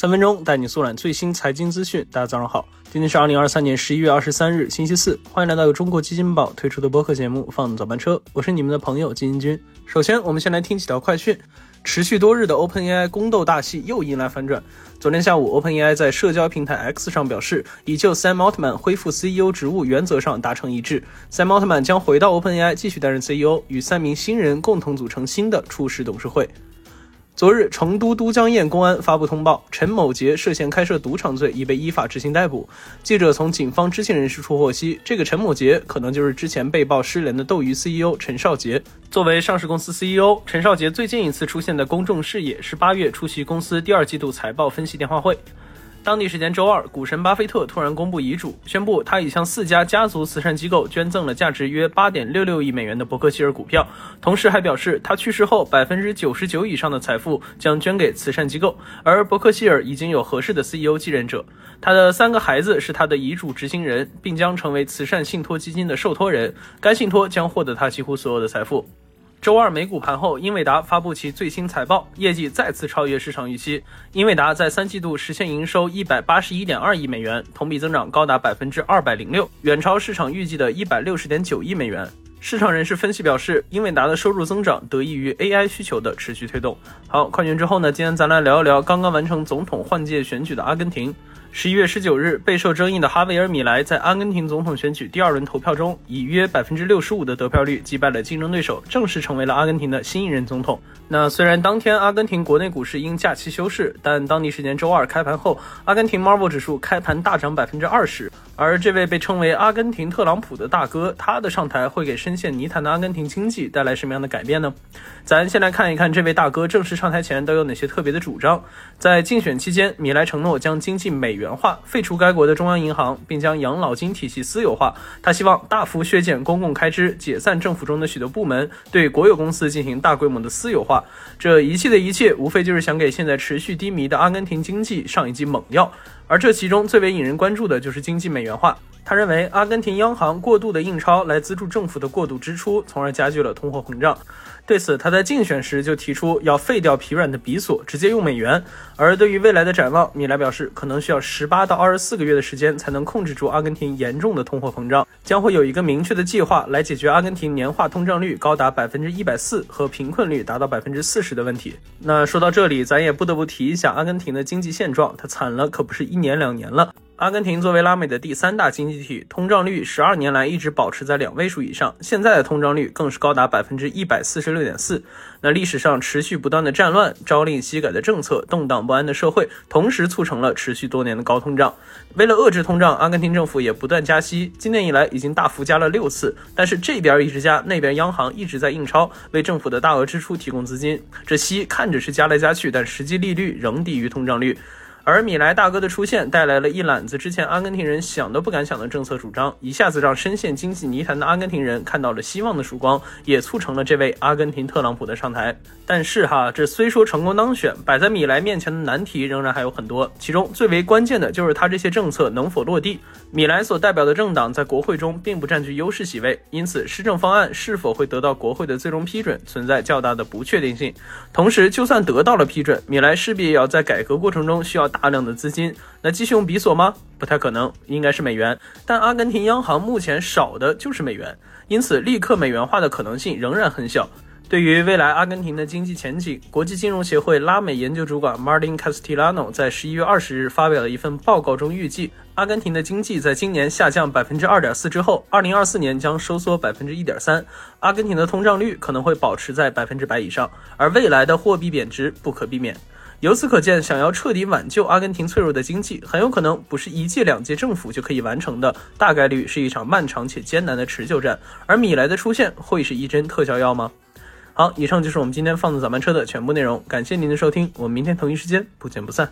三分钟带你速览最新财经资讯。大家早上好，今天是二零二三年十一月二十三日，星期四。欢迎来到由中国基金报推出的播客节目《放早班车》，我是你们的朋友金金君。首先，我们先来听几条快讯。持续多日的 OpenAI 宫斗大戏又迎来反转。昨天下午，OpenAI 在社交平台 X 上表示，已就 Sam Altman 恢复 CEO 职务原则上达成一致。Sam Altman 将回到 OpenAI 继续担任 CEO，与三名新人共同组成新的初始董事会。昨日，成都都江堰公安发布通报，陈某杰涉嫌开设赌场罪，已被依法执行逮捕。记者从警方知情人士处获悉，这个陈某杰可能就是之前被曝失联的斗鱼 CEO 陈少杰。作为上市公司 CEO，陈少杰最近一次出现的公众视野是八月出席公司第二季度财报分析电话会。当地时间周二，股神巴菲特突然公布遗嘱，宣布他已向四家家族慈善机构捐赠了价值约八点六六亿美元的伯克希尔股票，同时还表示他去世后百分之九十九以上的财富将捐给慈善机构，而伯克希尔已经有合适的 CEO 继任者，他的三个孩子是他的遗嘱执行人，并将成为慈善信托基金的受托人，该信托将获得他几乎所有的财富。周二美股盘后，英伟达发布其最新财报，业绩再次超越市场预期。英伟达在三季度实现营收一百八十一点二亿美元，同比增长高达百分之二百零六，远超市场预计的一百六十点九亿美元。市场人士分析表示，英伟达的收入增长得益于 AI 需求的持续推动。好，快讯之后呢？今天咱来聊一聊刚刚完成总统换届选举的阿根廷。十一月十九日，备受争议的哈维尔·米莱在阿根廷总统选举第二轮投票中，以约百分之六十五的得票率击败了竞争对手，正式成为了阿根廷的新一任总统。那虽然当天阿根廷国内股市因假期休市，但当地时间周二开盘后，阿根廷 Marvel 指数开盘大涨百分之二十。而这位被称为阿根廷特朗普的大哥，他的上台会给深陷泥潭的阿根廷经济带来什么样的改变呢？咱先来看一看这位大哥正式上台前都有哪些特别的主张。在竞选期间，米莱承诺将经济美元化，废除该国的中央银行，并将养老金体系私有化。他希望大幅削减公共开支，解散政府中的许多部门，对国有公司进行大规模的私有化。这一切的一切，无非就是想给现在持续低迷的阿根廷经济上一剂猛药。而这其中最为引人关注的就是经济美元化。他认为，阿根廷央行过度的印钞来资助政府的过度支出，从而加剧了通货膨胀。对此，他在竞选时就提出要废掉疲软的比索，直接用美元。而对于未来的展望，米莱表示，可能需要十八到二十四个月的时间才能控制住阿根廷严重的通货膨胀，将会有一个明确的计划来解决阿根廷年化通胀率高达百分之一百四和贫困率达到百分之四十的问题。那说到这里，咱也不得不提一下阿根廷的经济现状，它惨了可不是一年两年了。阿根廷作为拉美的第三大经济体，通胀率十二年来一直保持在两位数以上，现在的通胀率更是高达百分之一百四十六点四。那历史上持续不断的战乱、朝令夕改的政策、动荡不安的社会，同时促成了持续多年的高通胀。为了遏制通胀，阿根廷政府也不断加息，今年以来已经大幅加了六次。但是这边一直加，那边央行一直在印钞，为政府的大额支出提供资金。这息看着是加来加去，但实际利率仍低于通胀率。而米莱大哥的出现，带来了一揽子之前阿根廷人想都不敢想的政策主张，一下子让深陷经济泥潭的阿根廷人看到了希望的曙光，也促成了这位阿根廷特朗普的上台。但是哈，这虽说成功当选，摆在米莱面前的难题仍然还有很多，其中最为关键的就是他这些政策能否落地。米莱所代表的政党在国会中并不占据优势席位，因此施政方案是否会得到国会的最终批准，存在较大的不确定性。同时，就算得到了批准，米莱势必也要在改革过程中需要。大大量的资金，那继续用比索吗？不太可能，应该是美元。但阿根廷央行目前少的就是美元，因此立刻美元化的可能性仍然很小。对于未来阿根廷的经济前景，国际金融协会拉美研究主管 Martin Castellano 在十一月二十日发表的一份报告中预计，阿根廷的经济在今年下降百分之二点四之后，二零二四年将收缩百分之一点三。阿根廷的通胀率可能会保持在百分之百以上，而未来的货币贬值不可避免。由此可见，想要彻底挽救阿根廷脆弱的经济，很有可能不是一届两届政府就可以完成的，大概率是一场漫长且艰难的持久战。而米莱的出现会是一针特效药吗？好，以上就是我们今天放的早班车的全部内容，感谢您的收听，我们明天同一时间不见不散。